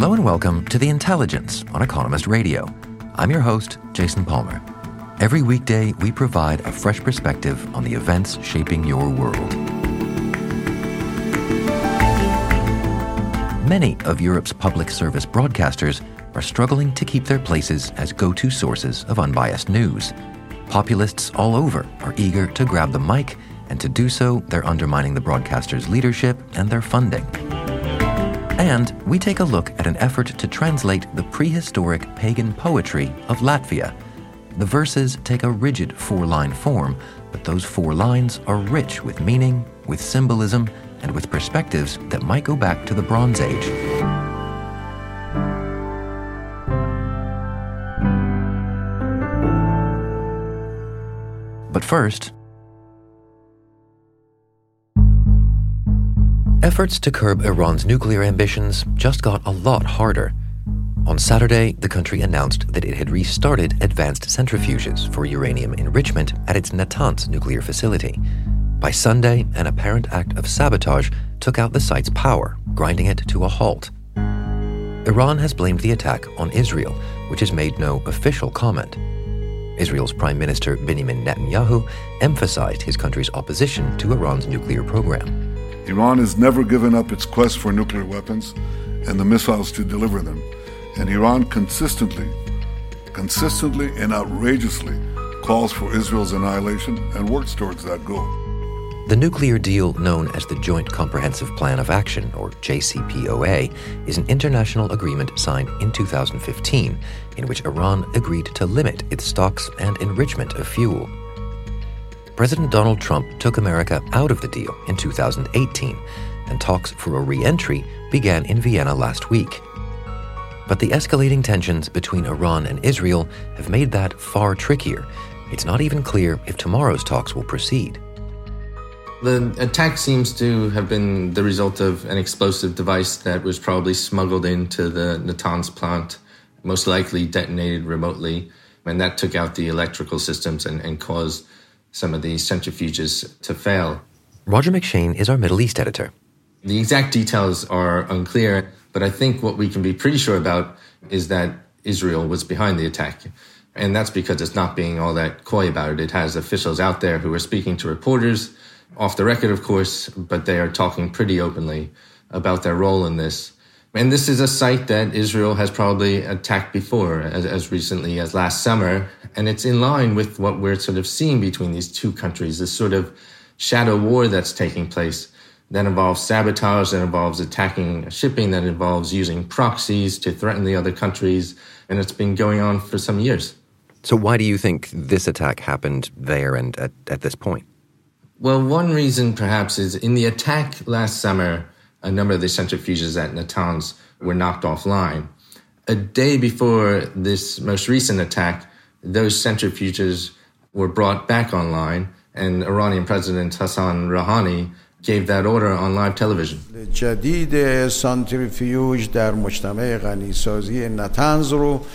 Hello and welcome to The Intelligence on Economist Radio. I'm your host, Jason Palmer. Every weekday, we provide a fresh perspective on the events shaping your world. Many of Europe's public service broadcasters are struggling to keep their places as go to sources of unbiased news. Populists all over are eager to grab the mic, and to do so, they're undermining the broadcaster's leadership and their funding. And we take a look at an effort to translate the prehistoric pagan poetry of Latvia. The verses take a rigid four line form, but those four lines are rich with meaning, with symbolism, and with perspectives that might go back to the Bronze Age. But first, Efforts to curb Iran's nuclear ambitions just got a lot harder. On Saturday, the country announced that it had restarted advanced centrifuges for uranium enrichment at its Natanz nuclear facility. By Sunday, an apparent act of sabotage took out the site's power, grinding it to a halt. Iran has blamed the attack on Israel, which has made no official comment. Israel's Prime Minister Benjamin Netanyahu emphasized his country's opposition to Iran's nuclear program. Iran has never given up its quest for nuclear weapons and the missiles to deliver them. And Iran consistently, consistently and outrageously calls for Israel's annihilation and works towards that goal. The nuclear deal known as the Joint Comprehensive Plan of Action, or JCPOA, is an international agreement signed in 2015 in which Iran agreed to limit its stocks and enrichment of fuel. President Donald Trump took America out of the deal in 2018, and talks for a re entry began in Vienna last week. But the escalating tensions between Iran and Israel have made that far trickier. It's not even clear if tomorrow's talks will proceed. The attack seems to have been the result of an explosive device that was probably smuggled into the Natanz plant, most likely detonated remotely, and that took out the electrical systems and, and caused some of these centrifuges to fail. Roger McShane is our Middle East editor. The exact details are unclear, but I think what we can be pretty sure about is that Israel was behind the attack. And that's because it's not being all that coy about it. It has officials out there who are speaking to reporters, off the record, of course, but they are talking pretty openly about their role in this. And this is a site that Israel has probably attacked before, as, as, recently as last summer. And it's in line with what we're sort of seeing between these two countries, this sort of shadow war that's taking place that involves sabotage, that involves attacking shipping, that involves using proxies to threaten the other countries. And it's been going on for some years. So, why do you think this attack happened there and at, at this point? Well, one reason perhaps is in the attack last summer, a number of the centrifuges at Natanz were knocked offline. A day before this most recent attack, those centrifuges were brought back online, and Iranian President Hassan Rouhani gave that order on live television. جدید سانتریفیوژ در مجتمع غنیسازی نتنز رو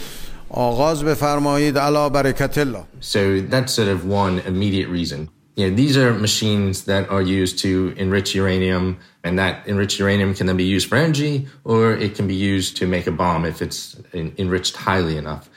آغاز بفرمایید علا برکت الله. So that's sort of one immediate reason. Yeah, these are machines that are used to enrich uranium, and that enriched uranium can then be used for energy, or it can be used to make a bomb if it's enriched highly enough.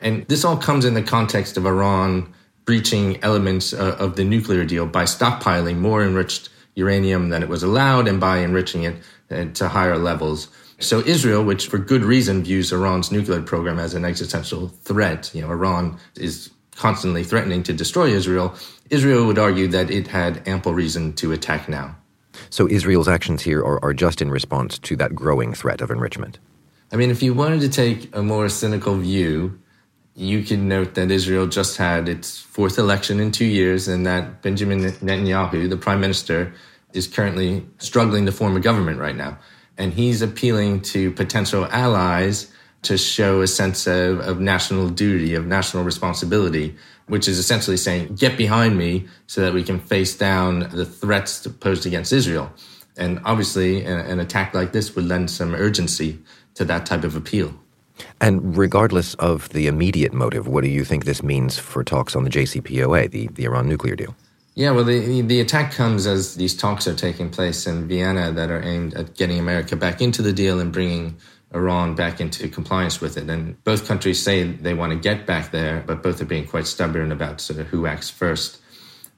And this all comes in the context of Iran breaching elements uh, of the nuclear deal by stockpiling more enriched uranium than it was allowed and by enriching it uh, to higher levels. So Israel, which for good reason views Iran's nuclear program as an existential threat, you know, Iran is constantly threatening to destroy Israel, Israel would argue that it had ample reason to attack now. So Israel's actions here are, are just in response to that growing threat of enrichment. I mean, if you wanted to take a more cynical view, you can note that Israel just had its fourth election in two years and that Benjamin Netanyahu, the prime minister, is currently struggling to form a government right now. And he's appealing to potential allies to show a sense of, of national duty, of national responsibility, which is essentially saying, get behind me so that we can face down the threats posed against Israel. And obviously, an, an attack like this would lend some urgency to that type of appeal. And regardless of the immediate motive, what do you think this means for talks on the JCPOA, the, the Iran nuclear deal? Yeah, well, the, the attack comes as these talks are taking place in Vienna that are aimed at getting America back into the deal and bringing Iran back into compliance with it. And both countries say they want to get back there, but both are being quite stubborn about sort of who acts first.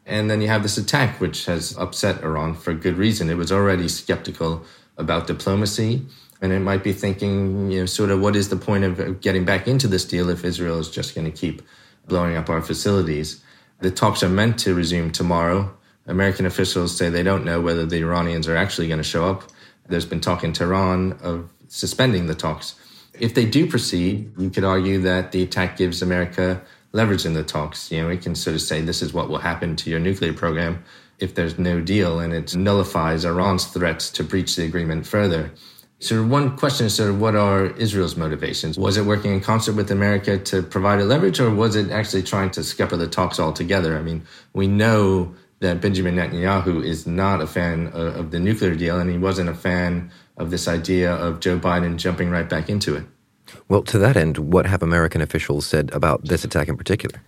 And then you have this attack, which has upset Iran for good reason. It was already skeptical about diplomacy, and it might be thinking, you know, sort of what is the point of getting back into this deal if Israel is just going to keep blowing up our facilities? The talks are meant to resume tomorrow. American officials say they don't know whether the Iranians are actually going to show up. There's been talk in Tehran of suspending the talks. If they do proceed, you could argue that the attack gives America leverage in the talks. You know, we can sort of say this is what will happen to your nuclear program if there's no deal, and it nullifies Iran's threats to breach the agreement further. So one question is sort of what are Israel's motivations? Was it working in concert with America to provide a leverage, or was it actually trying to scupper the talks altogether? I mean, we know that Benjamin Netanyahu is not a fan of, of the nuclear deal, and he wasn't a fan of this idea of Joe Biden jumping right back into it. Well, to that end, what have American officials said about this attack in particular?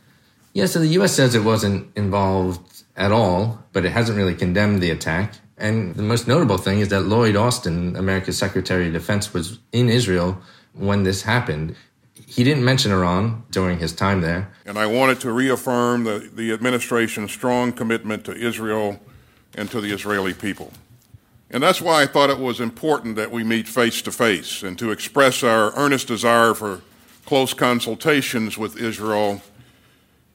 Yeah, so the U.S. says it wasn't involved at all, but it hasn't really condemned the attack. And the most notable thing is that Lloyd Austin, America's Secretary of Defense, was in Israel when this happened. He didn't mention Iran during his time there. And I wanted to reaffirm the, the administration's strong commitment to Israel and to the Israeli people. And that's why I thought it was important that we meet face to face and to express our earnest desire for close consultations with Israel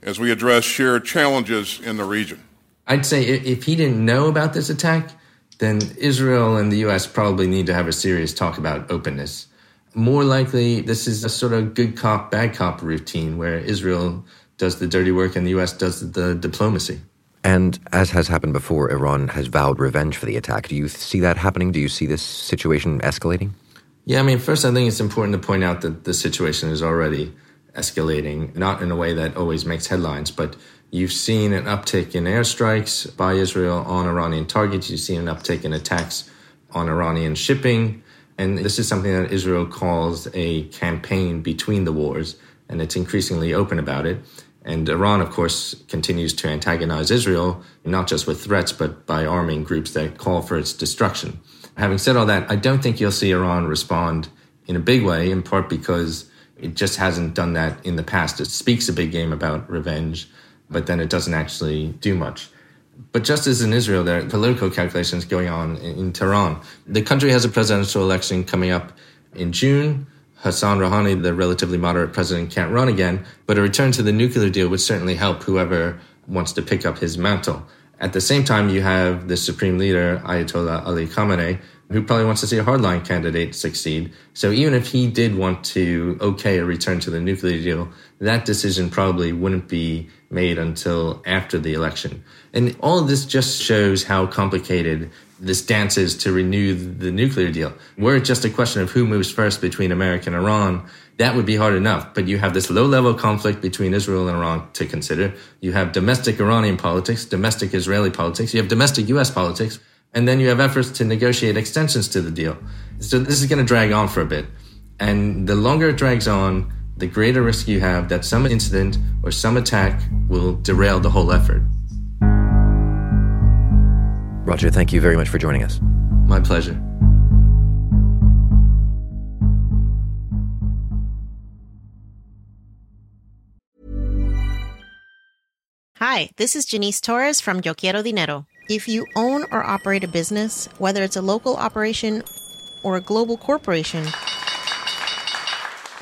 as we address shared challenges in the region. I'd say if he didn't know about this attack, then Israel and the U.S. probably need to have a serious talk about openness. More likely, this is a sort of good cop, bad cop routine where Israel does the dirty work and the U.S. does the diplomacy. And as has happened before, Iran has vowed revenge for the attack. Do you see that happening? Do you see this situation escalating? Yeah, I mean, first, I think it's important to point out that the situation is already escalating, not in a way that always makes headlines, but you've seen an uptick in airstrikes by Israel on Iranian targets. You've seen an uptick in attacks on Iranian shipping. And this is something that Israel calls a campaign between the wars, and it's increasingly open about it. And Iran, of course, continues to antagonize Israel, not just with threats, but by arming groups that call for its destruction. Having said all that, I don't think you'll see Iran respond in a big way, in part because it just hasn't done that in the past. It speaks a big game about revenge, but then it doesn't actually do much. But just as in Israel, there are political calculations going on in Tehran. The country has a presidential election coming up in June. Hassan Rouhani, the relatively moderate president, can't run again, but a return to the nuclear deal would certainly help whoever wants to pick up his mantle. At the same time, you have the supreme leader, Ayatollah Ali Khamenei, who probably wants to see a hardline candidate succeed. So even if he did want to okay a return to the nuclear deal, that decision probably wouldn't be made until after the election. And all of this just shows how complicated this dance is to renew the nuclear deal. Were it just a question of who moves first between America and Iran, that would be hard enough. But you have this low level conflict between Israel and Iran to consider. You have domestic Iranian politics, domestic Israeli politics, you have domestic US politics, and then you have efforts to negotiate extensions to the deal. So this is going to drag on for a bit. And the longer it drags on, the greater risk you have that some incident or some attack will derail the whole effort. Roger, thank you very much for joining us. My pleasure. Hi, this is Janice Torres from Yo Quiero Dinero. If you own or operate a business, whether it's a local operation or a global corporation,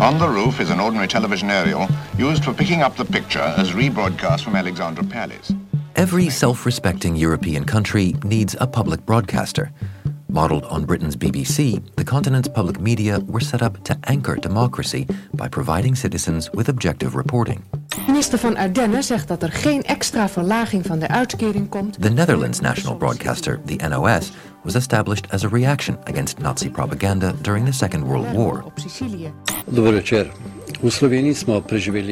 On the roof is an ordinary television aerial used for picking up the picture as rebroadcast from Alexandra Palace. Every self respecting European country needs a public broadcaster. Modeled on Britain's BBC, the continent's public media were set up to anchor democracy by providing citizens with objective reporting. Minister van Ardennen zegt dat er geen extra verlaging van de uitkering komt. The Netherlands national broadcaster, the NOS, was established as a reaction against Nazi propaganda during the Second World War.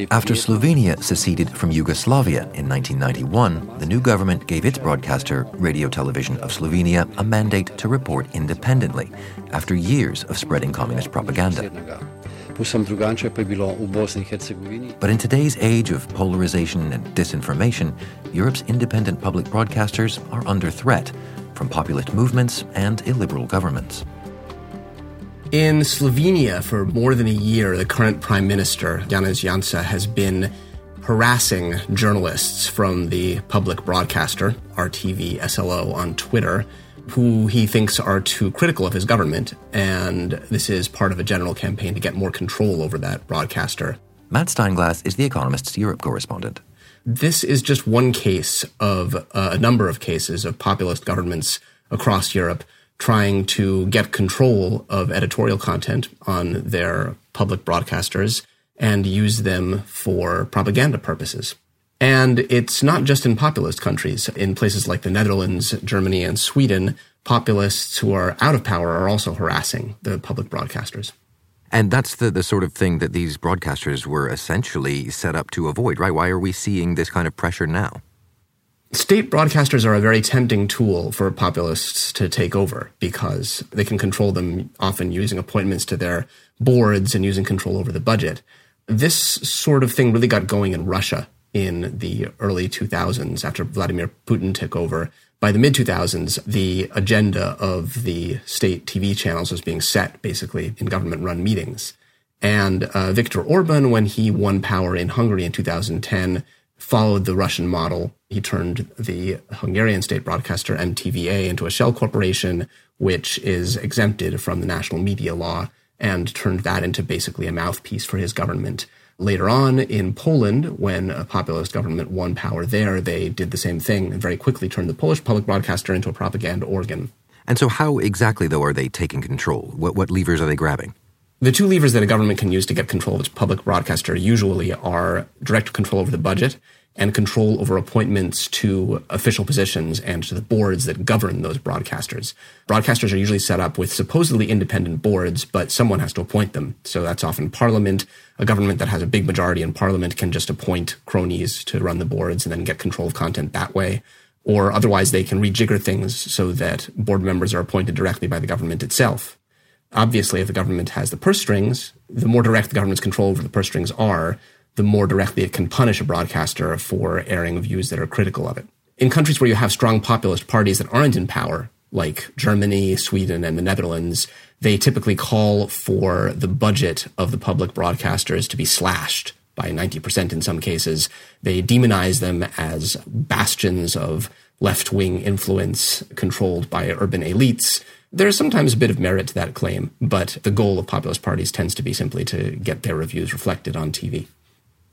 After Slovenia seceded from Yugoslavia in 1991, the new government gave its broadcaster, Radio Television of Slovenia, a mandate to report independently after years of spreading communist propaganda. But in today's age of polarization and disinformation, Europe's independent public broadcasters are under threat from populist movements and illiberal governments. In Slovenia, for more than a year, the current prime minister, Janez Janša, has been harassing journalists from the public broadcaster, RTV SLO, on Twitter, who he thinks are too critical of his government. And this is part of a general campaign to get more control over that broadcaster. Matt Steinglass is The Economist's Europe correspondent. This is just one case of uh, a number of cases of populist governments across Europe trying to get control of editorial content on their public broadcasters and use them for propaganda purposes. And it's not just in populist countries. In places like the Netherlands, Germany, and Sweden, populists who are out of power are also harassing the public broadcasters. And that's the, the sort of thing that these broadcasters were essentially set up to avoid, right? Why are we seeing this kind of pressure now? State broadcasters are a very tempting tool for populists to take over because they can control them often using appointments to their boards and using control over the budget. This sort of thing really got going in Russia in the early 2000s after Vladimir Putin took over. By the mid 2000s, the agenda of the state TV channels was being set basically in government run meetings. And uh, Viktor Orban, when he won power in Hungary in 2010, followed the Russian model. He turned the Hungarian state broadcaster MTVA into a shell corporation, which is exempted from the national media law, and turned that into basically a mouthpiece for his government. Later on in Poland, when a populist government won power there, they did the same thing and very quickly turned the Polish public broadcaster into a propaganda organ. And so, how exactly, though, are they taking control? What, what levers are they grabbing? The two levers that a government can use to get control of its public broadcaster usually are direct control over the budget and control over appointments to official positions and to the boards that govern those broadcasters. Broadcasters are usually set up with supposedly independent boards, but someone has to appoint them. So that's often parliament. A government that has a big majority in parliament can just appoint cronies to run the boards and then get control of content that way. Or otherwise, they can rejigger things so that board members are appointed directly by the government itself. Obviously, if the government has the purse strings, the more direct the government's control over the purse strings are, the more directly it can punish a broadcaster for airing views that are critical of it. In countries where you have strong populist parties that aren't in power, like Germany, Sweden, and the Netherlands, they typically call for the budget of the public broadcasters to be slashed by 90% in some cases. They demonize them as bastions of left wing influence controlled by urban elites. There's sometimes a bit of merit to that claim, but the goal of populist parties tends to be simply to get their reviews reflected on TV.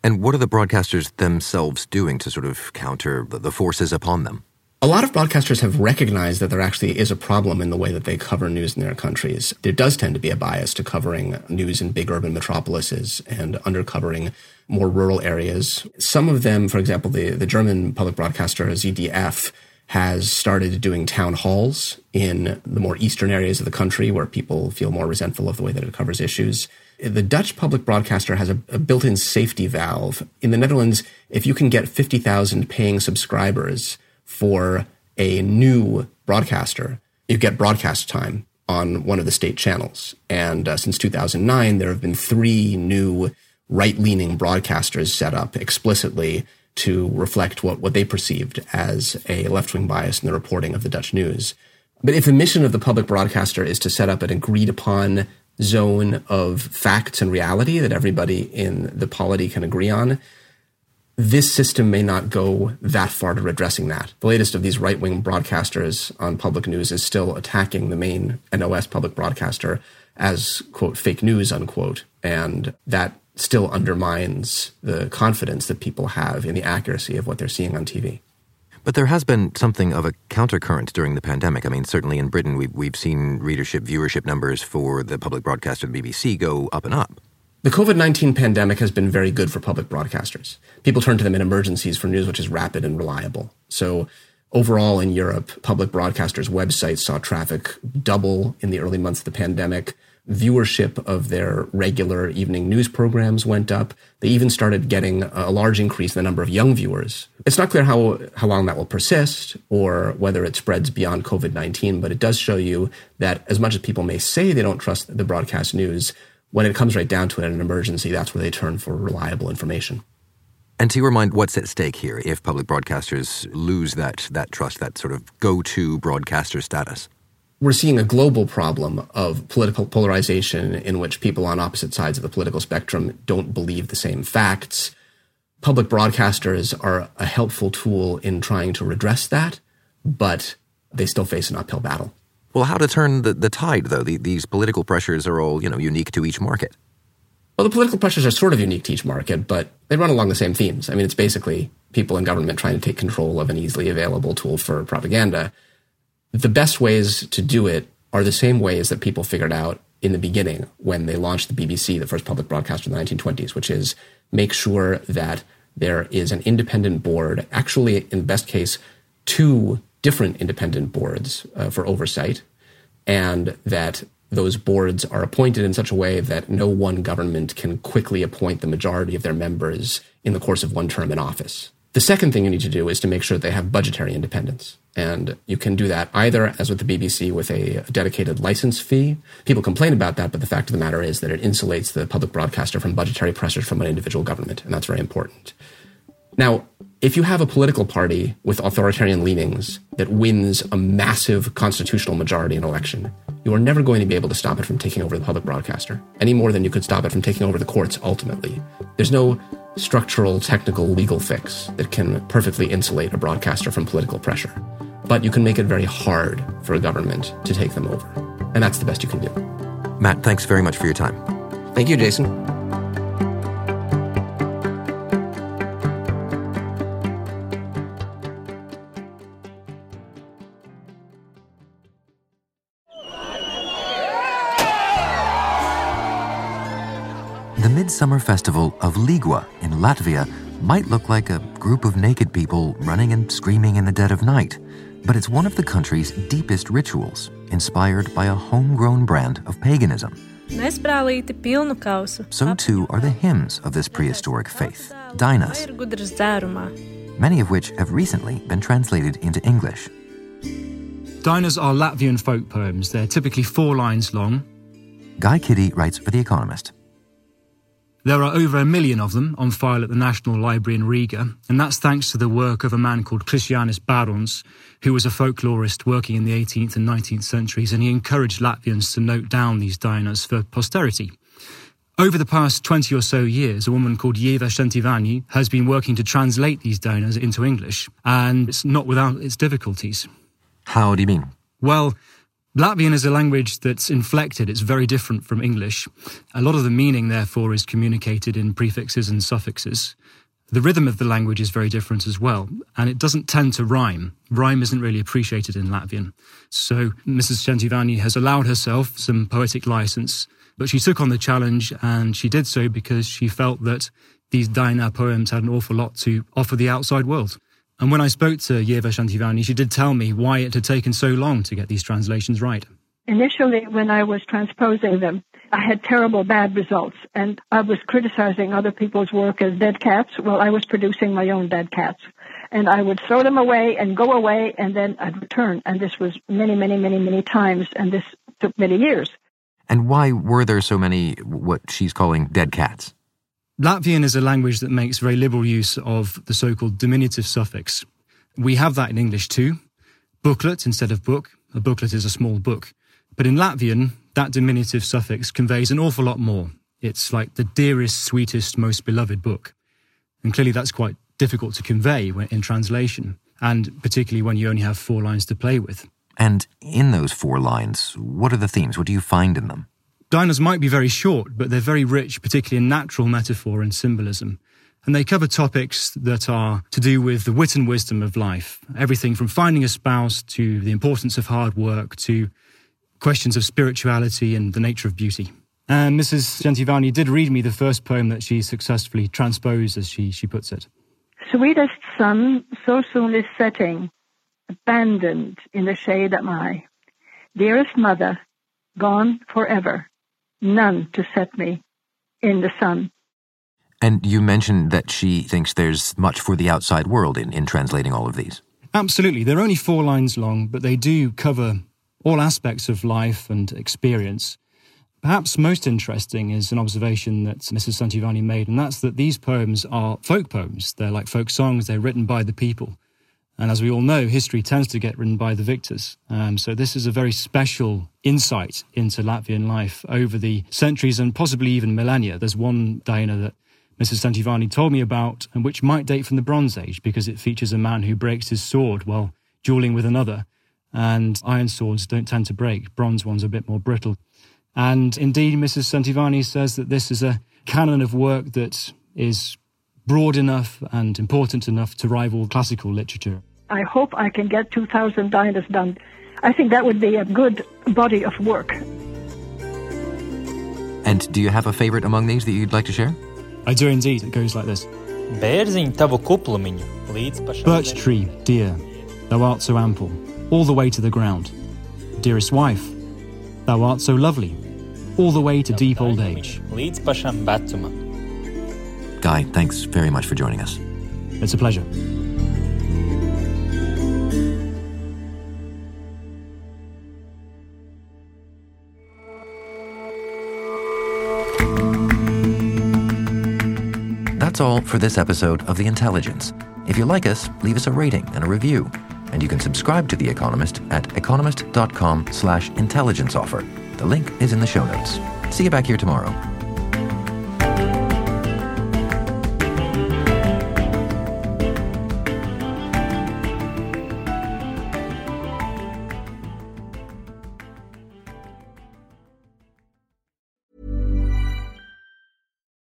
And what are the broadcasters themselves doing to sort of counter the forces upon them? A lot of broadcasters have recognized that there actually is a problem in the way that they cover news in their countries. There does tend to be a bias to covering news in big urban metropolises and undercovering more rural areas. Some of them, for example, the, the German public broadcaster ZDF has started doing town halls in the more eastern areas of the country where people feel more resentful of the way that it covers issues. The Dutch public broadcaster has a, a built in safety valve. In the Netherlands, if you can get 50,000 paying subscribers for a new broadcaster, you get broadcast time on one of the state channels. And uh, since 2009, there have been three new right leaning broadcasters set up explicitly to reflect what, what they perceived as a left wing bias in the reporting of the Dutch news. But if the mission of the public broadcaster is to set up an agreed upon zone of facts and reality that everybody in the polity can agree on, this system may not go that far to addressing that. The latest of these right wing broadcasters on public news is still attacking the main NOS public broadcaster as, quote, fake news, unquote. And that still undermines the confidence that people have in the accuracy of what they're seeing on TV. But there has been something of a countercurrent during the pandemic. I mean, certainly in Britain, we've, we've seen readership, viewership numbers for the public broadcaster, the BBC, go up and up. The COVID 19 pandemic has been very good for public broadcasters. People turn to them in emergencies for news which is rapid and reliable. So, overall in Europe, public broadcasters' websites saw traffic double in the early months of the pandemic viewership of their regular evening news programs went up. They even started getting a large increase in the number of young viewers. It's not clear how, how long that will persist or whether it spreads beyond COVID 19, but it does show you that as much as people may say they don't trust the broadcast news, when it comes right down to it in an emergency, that's where they turn for reliable information. And to your mind, what's at stake here if public broadcasters lose that, that trust, that sort of go to broadcaster status? We're seeing a global problem of political polarization in which people on opposite sides of the political spectrum don't believe the same facts. Public broadcasters are a helpful tool in trying to redress that, but they still face an uphill battle. Well, how to turn the, the tide, though? The, these political pressures are all, you know, unique to each market. Well, the political pressures are sort of unique to each market, but they run along the same themes. I mean, it's basically people in government trying to take control of an easily available tool for propaganda the best ways to do it are the same ways that people figured out in the beginning when they launched the BBC, the first public broadcaster in the 1920s, which is make sure that there is an independent board, actually, in the best case, two different independent boards uh, for oversight, and that those boards are appointed in such a way that no one government can quickly appoint the majority of their members in the course of one term in office. The second thing you need to do is to make sure they have budgetary independence. And you can do that either, as with the BBC, with a dedicated license fee. People complain about that, but the fact of the matter is that it insulates the public broadcaster from budgetary pressures from an individual government, and that's very important. Now, if you have a political party with authoritarian leanings that wins a massive constitutional majority in election, you are never going to be able to stop it from taking over the public broadcaster, any more than you could stop it from taking over the courts ultimately. There's no structural, technical, legal fix that can perfectly insulate a broadcaster from political pressure but you can make it very hard for a government to take them over. And that's the best you can do. Matt, thanks very much for your time. Thank you, Jason. Midsummer Festival of Līgo in Latvia might look like a group of naked people running and screaming in the dead of night but it's one of the country's deepest rituals, inspired by a homegrown brand of paganism. So too are the hymns of this prehistoric faith, Dainas, many of which have recently been translated into English. Dainas are Latvian folk poems. They're typically four lines long. Guy Kiddie writes for The Economist. There are over a million of them on file at the National Library in Riga, and that's thanks to the work of a man called Krišjānis Barons, who was a folklorist working in the 18th and 19th centuries, and he encouraged Latvians to note down these dainas for posterity. Over the past 20 or so years, a woman called Ieva Szentivanyi has been working to translate these dainas into English, and it's not without its difficulties. How do you mean? Well, Latvian is a language that's inflected. It's very different from English. A lot of the meaning, therefore, is communicated in prefixes and suffixes. The rhythm of the language is very different as well, and it doesn't tend to rhyme. Rhyme isn't really appreciated in Latvian. So Mrs. Szentivanyi has allowed herself some poetic license, but she took on the challenge and she did so because she felt that these Daina poems had an awful lot to offer the outside world. And when I spoke to Ieva Szentivanyi, she did tell me why it had taken so long to get these translations right. Initially, when I was transposing them, I had terrible bad results, and I was criticizing other people's work as dead cats. Well, I was producing my own dead cats. And I would throw them away and go away, and then I'd return. And this was many, many, many, many times, and this took many years. And why were there so many, what she's calling dead cats? Latvian is a language that makes very liberal use of the so called diminutive suffix. We have that in English too. Booklet instead of book. A booklet is a small book. But in Latvian, that diminutive suffix conveys an awful lot more. It's like the dearest, sweetest, most beloved book. And clearly that's quite difficult to convey in translation, and particularly when you only have four lines to play with. And in those four lines, what are the themes? What do you find in them? Dainas might be very short, but they're very rich, particularly in natural metaphor and symbolism. And they cover topics that are to do with the wit and wisdom of life. Everything from finding a spouse to the importance of hard work to questions of spirituality and the nature of beauty. And Mrs. Szentivanyi did read me the first poem that she successfully transposed, as she, she puts it. Sweetest sun, so soon is setting, abandoned in the shade am I. Dearest mother, gone forever, none to set me in the sun. And you mentioned that she thinks there's much for the outside world in, in translating all of these. Absolutely. They're only four lines long, but they do cover all aspects of life and experience. Perhaps most interesting is an observation that Mrs. Szentivanyi made, and that's that these poems are folk poems. They're like folk songs, they're written by the people. And as we all know, history tends to get written by the victors. Um, so this is a very special insight into Latvian life over the centuries and possibly even millennia. There's one Daina that Mrs. Szentivanyi told me about, and which might date from the Bronze Age because it features a man who breaks his sword while dueling with another. And iron swords don't tend to break, bronze ones are a bit more brittle. And indeed, Mrs. Szentivanyi says that this is a canon of work that is broad enough and important enough to rival classical literature. I hope I can get 2,000 Dainas done. I think that would be a good body of work. And do you have a favorite among these that you'd like to share? I do indeed. It goes like this. Birch tree, dear, thou art so ample, all the way to the ground. Dearest wife, thou art so lovely, all the way to deep old age. Guy, thanks very much for joining us. It's a pleasure. That's all for this episode of The Intelligence. If you like us, leave us a rating and a review. And you can subscribe to The Economist at economist.com slash intelligence offer. The link is in the show notes. See you back here tomorrow.